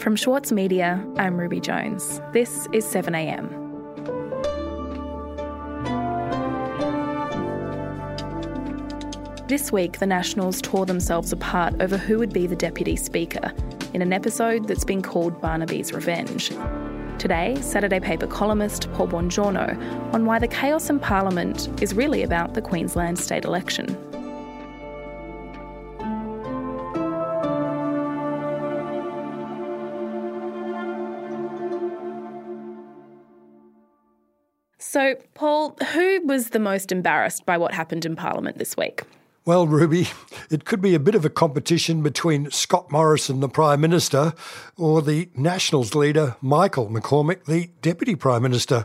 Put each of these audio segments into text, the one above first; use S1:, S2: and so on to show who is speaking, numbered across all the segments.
S1: From Schwartz Media, I'm Ruby Jones. This is 7am. This week, the Nationals tore themselves apart over who would be the Deputy Speaker in an episode that's been called Barnaby's Revenge. Today, Saturday paper columnist Paul Bongiorno on why the chaos in Parliament is really about the Queensland state election. So, Paul, who was the most embarrassed by what happened in Parliament this week?
S2: Well, Ruby, it could be a bit of a competition between Scott Morrison, the Prime Minister, or the Nationals leader, Michael McCormack, the Deputy Prime Minister.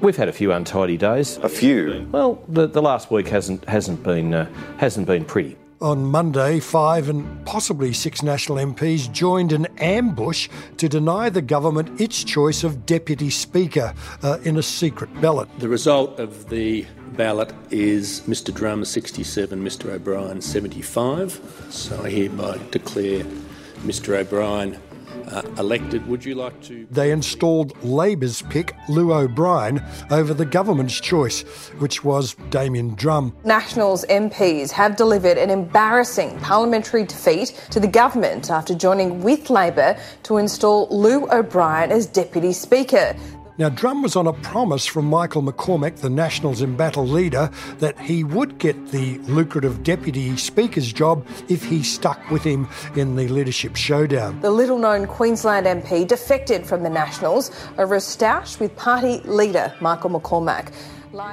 S3: We've had a few untidy days.
S4: A few.
S3: Well, the, the last week hasn't hasn't been uh, hasn't been pretty.
S2: On Monday, five and possibly six National MPs joined an ambush to deny the government its choice of Deputy Speaker uh, in a secret ballot.
S5: The result of the ballot is Mr Drum 67, Mr O'Brien 75. So I hereby declare Mr O'Brien uh, elected. Would you like to?
S2: They installed Labor's pick, Lou O'Brien, over the government's choice, which was Damien Drum.
S6: Nationals MPs have delivered an embarrassing parliamentary defeat to the government after joining with Labor to install Lou O'Brien as Deputy Speaker.
S2: Now, Drum was on a promise from Michael McCormack, the Nationals in battle leader, that he would get the lucrative Deputy Speaker's job if he stuck with him in the leadership showdown.
S6: The little known Queensland MP defected from the Nationals over a stoush with party leader Michael McCormack.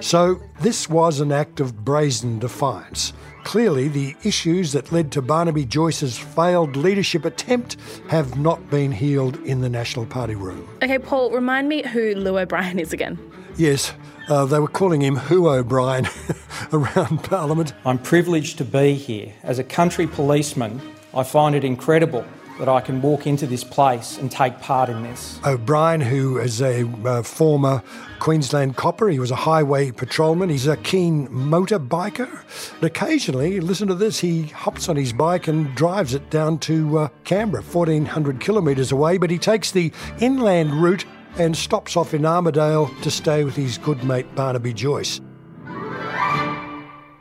S2: So, this was an act of brazen defiance. Clearly, the issues that led to Barnaby Joyce's failed leadership attempt have not been healed in the National Party room.
S1: Okay, Paul, remind me who Lou O'Brien is again.
S2: Yes, uh, they were calling him Who O'Brien around Parliament.
S7: I'm privileged to be here. As a country policeman, I find it incredible that I can walk into this place and take part in this.
S2: O'Brien, who is a uh, former Queensland copper, he was a highway patrolman, he's a keen motorbiker. And occasionally, listen to this, he hops on his bike and drives it down to uh, Canberra, 1400 kilometres away, but he takes the inland route and stops off in Armidale to stay with his good mate Barnaby Joyce.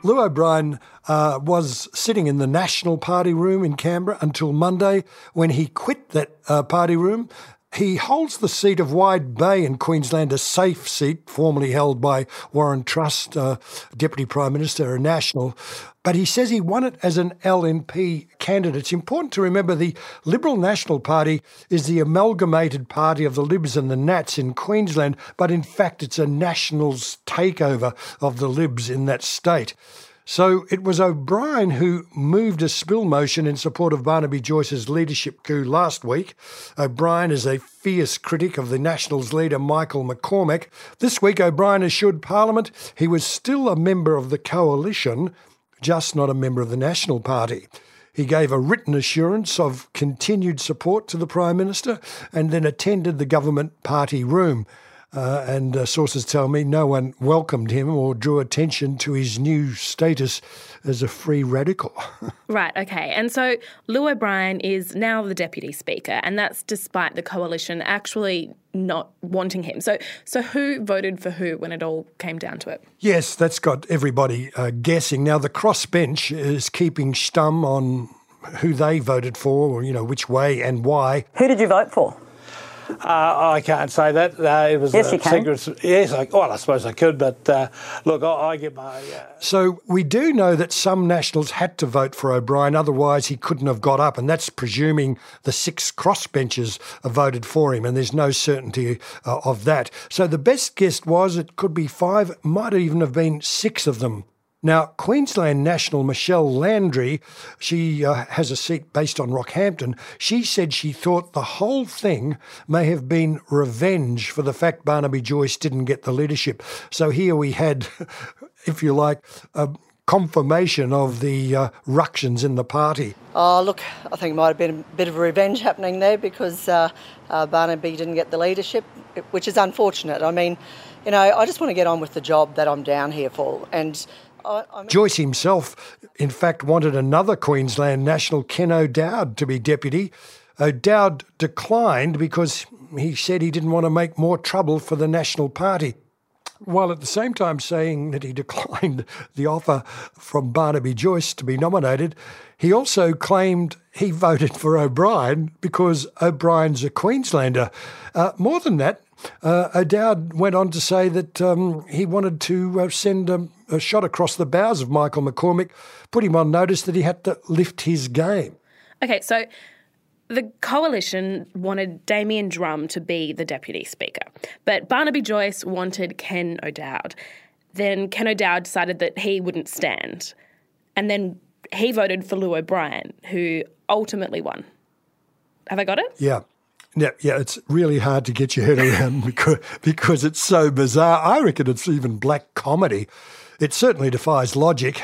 S2: Lou O'Brien uh, was sitting in the National Party room in Canberra until Monday when he quit that uh, party room. He holds the seat of Wide Bay in Queensland, a safe seat formerly held by Warren Truss, uh, Deputy Prime Minister, a national. But he says he won it as an LNP candidate. It's important to remember the Liberal National Party is the amalgamated party of the Libs and the Nats in Queensland, but in fact it's a Nationals takeover of the Libs in that state. So it was O'Brien who moved a spill motion in support of Barnaby Joyce's leadership coup last week. O'Brien is a fierce critic of the Nationals leader Michael McCormack. This week, O'Brien assured Parliament he was still a member of the coalition, just not a member of the National Party. He gave a written assurance of continued support to the Prime Minister and then attended the government party room. Uh, and uh, sources tell me no one welcomed him or drew attention to his new status as a free radical.
S1: right, okay. And so Lou O'Brien is now the deputy speaker, and that's despite the coalition actually not wanting him. So, so who voted for who when it all came down to it?
S2: Yes, that's got everybody uh, guessing. Now, the crossbench is keeping stum on who they voted for, or, you know, which way and why.
S8: Who did you vote for?
S9: Uh, I can't say that. Uh, it was
S8: yes, you can.
S9: Secret, yes, I, well, I suppose I could, but uh, look, I, I, get my. Uh,
S2: so we do know that some Nationals had to vote for O'Brien, otherwise he couldn't have got up, and that's presuming the six crossbenchers voted for him, and there's no certainty uh, of that. So the best guess was it could be five, might even have been six of them now, Queensland National Michelle Landry, she uh, has a seat based on Rockhampton. She said she thought the whole thing may have been revenge for the fact Barnaby Joyce didn't get the leadership. So here we had, if you like, a confirmation of the uh, ructions in the party.
S8: Oh, look, I think it might have been a bit of revenge happening there because uh, uh Barnaby didn't get the leadership, which is unfortunate. I mean, you know, I just want to get on with the job that I'm down here for. And I, I mean,
S2: Joyce himself, in fact, wanted another Queensland national, Ken O'Dowd, to be deputy. O'Dowd declined because he said he didn't want to make more trouble for the National Party. While at the same time saying that he declined the offer from Barnaby Joyce to be nominated, he also claimed he voted for O'Brien because O'Brien's a Queenslander. Uh, more than that, uh, O'Dowd went on to say that um, he wanted to uh, send a, a shot across the bows of Michael McCormack, put him on notice that he had to lift his game.
S1: Okay, so the coalition wanted Damien Drum to be the deputy speaker, but Barnaby Joyce wanted Ken O'Dowd. Then Ken O'Dowd decided that he wouldn't stand, and then he voted for Lou O'Brien, who ultimately won. Have I got it?
S2: Yeah. Yeah, yeah, it's really hard to get your head around because because it's so bizarre. I reckon it's even black comedy. It certainly defies logic.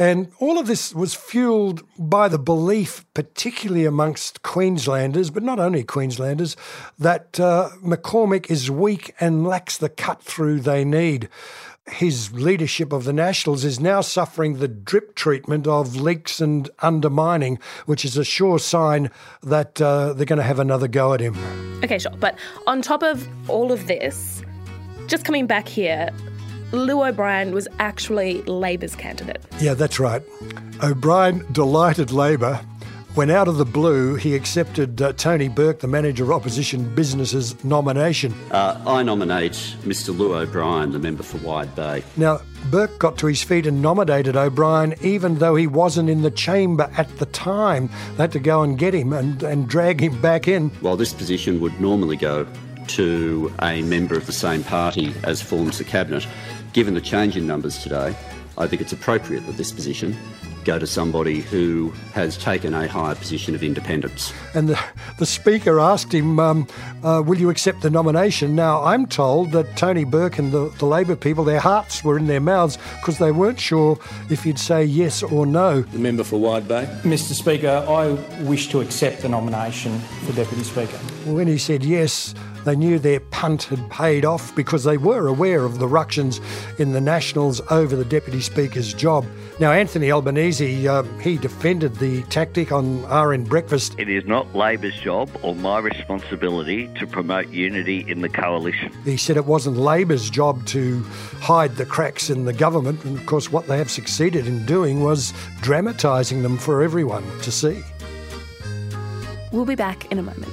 S2: And all of this was fueled by the belief, particularly amongst Queenslanders, but not only Queenslanders, that uh, McCormack is weak and lacks the cut through they need. His leadership of the Nationals is now suffering the drip treatment of leaks and undermining, which is a sure sign that uh, they're going to have another go at him.
S1: Okay, sure. But on top of all of this, just coming back here, Lou O'Brien was actually Labor's candidate.
S2: Yeah, that's right. O'Brien delighted Labor when out of the blue he accepted uh, Tony Burke, the manager of opposition businesses, nomination.
S4: Uh, I nominate Mr. Lou O'Brien, the member for Wide Bay.
S2: Now, Burke got to his feet and nominated O'Brien even though he wasn't in the chamber at the time. They had to go and get him and, and drag him back in.
S4: While this position would normally go to a member of the same party as forms the cabinet, given the change in numbers today, I think it's appropriate that this position go to somebody who has taken a higher position of independence.
S2: And the, the Speaker asked him, um, uh, Will you accept the nomination? Now, I'm told that Tony Burke and the, the Labor people, their hearts were in their mouths because they weren't sure if he'd say yes or no.
S5: The member for Wide Bay.
S7: Mr Speaker, I wish to accept the nomination for Deputy Speaker.
S2: When he said yes, they knew their punt had paid off because they were aware of the ructions in the Nationals over the Deputy Speaker's job. Now, Anthony Albanese, uh, he defended the tactic on RN Breakfast.
S10: It is not Labor's job or my responsibility to promote unity in the coalition.
S2: He said it wasn't Labor's job to hide the cracks in the government, and of course, what they have succeeded in doing was dramatising them for everyone to see.
S1: We'll be back in a moment.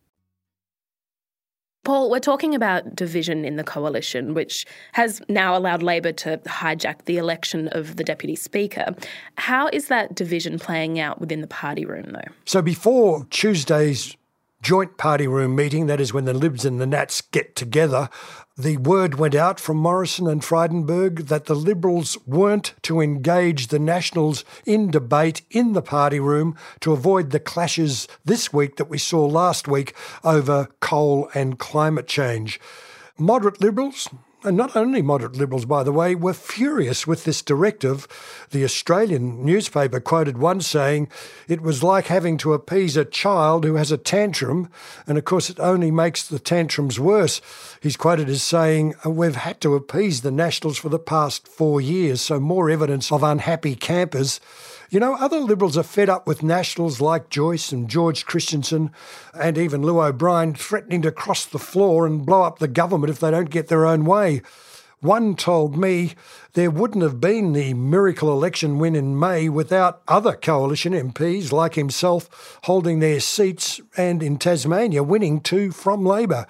S1: Paul, we're talking about division in the coalition, which has now allowed Labor to hijack the election of the Deputy Speaker. How is that division playing out within the party room, though?
S2: So before Tuesday's joint party room meeting, that is when the Libs and the Nats get together, the word went out from Morrison and Frydenberg that the Liberals weren't to engage the Nationals in debate in the party room to avoid the clashes this week that we saw last week over coal and climate change. Moderate Liberals, and not only moderate Liberals, by the way, were furious with this directive. The Australian newspaper quoted one saying, It was like having to appease a child who has a tantrum, and of course, it only makes the tantrums worse. He's quoted as saying, We've had to appease the Nationals for the past four years, so more evidence of unhappy campers. You know, other Liberals are fed up with Nationals like Joyce and George Christensen and even Lou O'Brien threatening to cross the floor and blow up the government if they don't get their own way. One told me there wouldn't have been the miracle election win in May without other coalition MPs like himself holding their seats and in Tasmania winning two from Labor.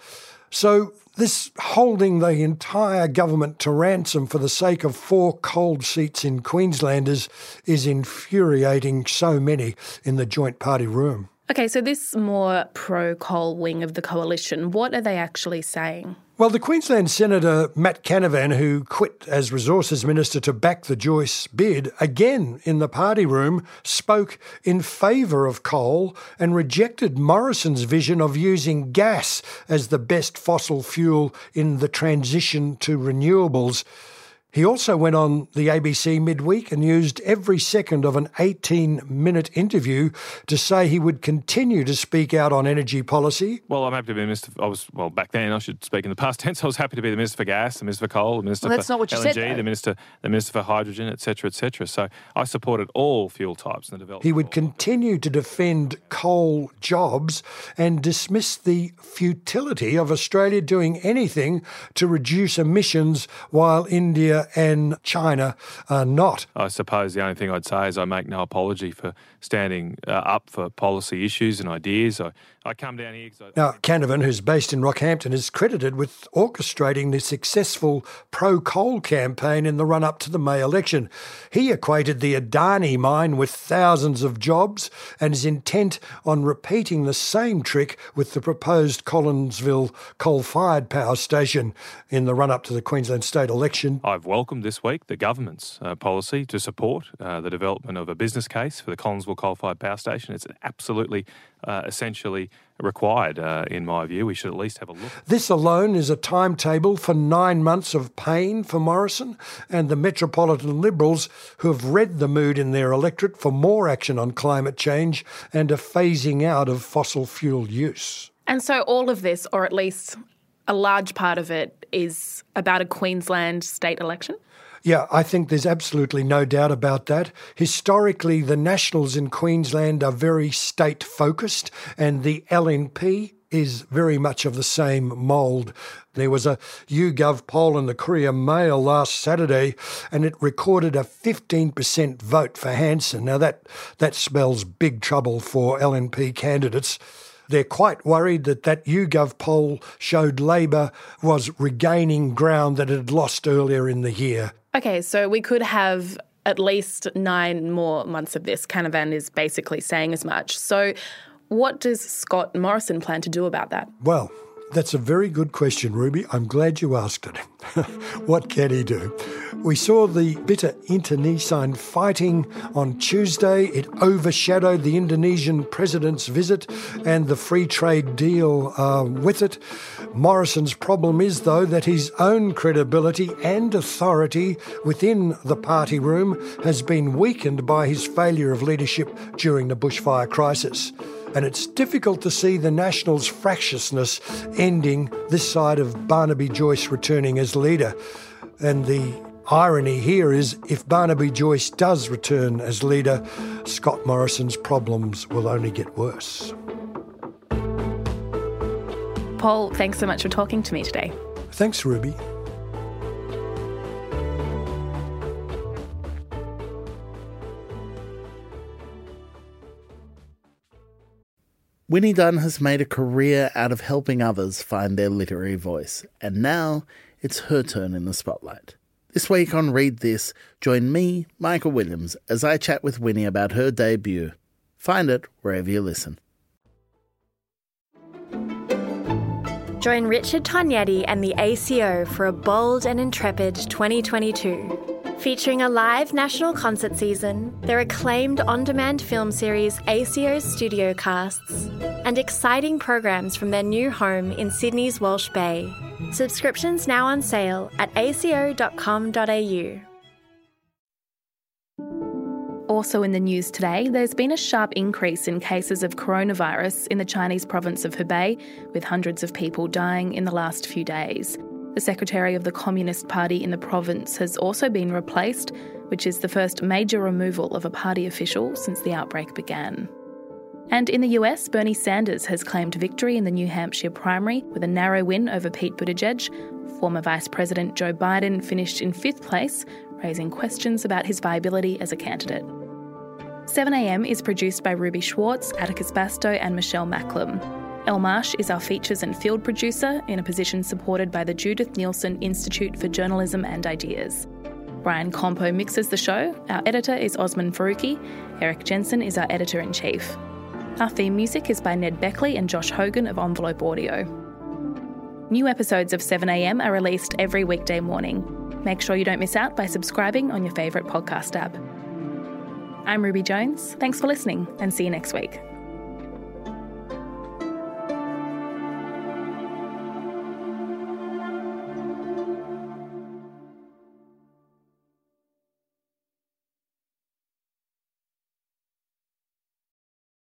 S2: So this holding the entire government to ransom for the sake of four cold seats in Queenslanders is infuriating so many in the joint party room.
S1: Okay, so this more pro coal wing of the coalition, what are they actually saying?
S2: Well, the Queensland Senator Matt Canavan, who quit as Resources Minister to back the Joyce bid, again in the party room spoke in favour of coal and rejected Morrison's vision of using gas as the best fossil fuel in the transition to renewables. He also went on the ABC midweek and used every second of an 18 minute interview to say he would continue to speak out on energy policy.
S11: Well, I'm happy to be the minister. I was, well, back then, I should speak in the past tense. I was happy to be the minister for gas, the minister for coal, the minister
S1: well, that's
S11: for
S1: not what you
S11: LNG,
S1: said,
S11: the minister, the minister for hydrogen, etc., etc. So I supported all fuel types in the development.
S2: He would continue to defend coal jobs and dismiss the futility of Australia doing anything to reduce emissions while India and China are not.
S11: I suppose the only thing I'd say is I make no apology for standing uh, up for policy issues and ideas. I, I come down here because
S2: Now, Canavan, who's based in Rockhampton, is credited with orchestrating the successful pro coal campaign in the run up to the May election. He equated the Adani mine with thousands of jobs and is intent on repeating the same trick with the proposed Collinsville coal fired power station in the run up to the Queensland state election.
S11: I've welcomed this week the government's uh, policy to support uh, the development of a business case for the Collinsville coal-fired power station. It's absolutely, uh, essentially required, uh, in my view. We should at least have a look.
S2: This alone is a timetable for nine months of pain for Morrison and the Metropolitan Liberals who have read the mood in their electorate for more action on climate change and a phasing out of fossil fuel use.
S1: And so all of this, or at least a large part of it, is about a Queensland state election?
S2: Yeah, I think there's absolutely no doubt about that. Historically, the Nationals in Queensland are very state focused, and the LNP is very much of the same mould. There was a YouGov poll in the Courier Mail last Saturday, and it recorded a 15% vote for Hanson. Now, that, that spells big trouble for LNP candidates. They're quite worried that that YouGov poll showed Labor was regaining ground that it had lost earlier in the year.
S1: Okay, so we could have at least nine more months of this. Canavan is basically saying as much. So, what does Scott Morrison plan to do about that?
S2: Well, that's a very good question, Ruby. I'm glad you asked it. what can he do? We saw the bitter internecine fighting on Tuesday. It overshadowed the Indonesian president's visit and the free trade deal uh, with it. Morrison's problem is, though, that his own credibility and authority within the party room has been weakened by his failure of leadership during the bushfire crisis and it's difficult to see the Nationals' fractiousness ending this side of Barnaby Joyce returning as leader. And the irony here is if Barnaby Joyce does return as leader, Scott Morrison's problems will only get worse.
S1: Paul, thanks so much for talking to me today.
S2: Thanks, Ruby.
S12: Winnie Dunn has made a career out of helping others find their literary voice, and now it's her turn in the spotlight. This week on Read This, join me, Michael Williams, as I chat with Winnie about her debut. Find it wherever you listen.
S13: Join Richard Tognetti and the ACO for a bold and intrepid 2022. Featuring a live national concert season, their acclaimed on demand film series ACO's Studio Casts, and exciting programs from their new home in Sydney's Walsh Bay. Subscriptions now on sale at aco.com.au.
S1: Also in the news today, there's been a sharp increase in cases of coronavirus in the Chinese province of Hubei, with hundreds of people dying in the last few days. The secretary of the Communist Party in the province has also been replaced, which is the first major removal of a party official since the outbreak began. And in the US, Bernie Sanders has claimed victory in the New Hampshire primary with a narrow win over Pete Buttigieg, Former Vice President Joe Biden finished in fifth place, raising questions about his viability as a candidate. 7am is produced by Ruby Schwartz, Atticus Bastow, and Michelle Macklem. Elle Marsh is our features and field producer in a position supported by the Judith Neilson Institute for Journalism and Ideas. Brian Compo mixes the show. Our editor is Osman Faruqi. Erik Jensen is our editor in chief. Our theme music is by Ned Beckley and Josh Hogan of Envelope Audio. New episodes of 7am are released every weekday morning. Make sure you don't miss out by subscribing on your favourite podcast app. I'm Ruby Jones. Thanks for listening and see you next week.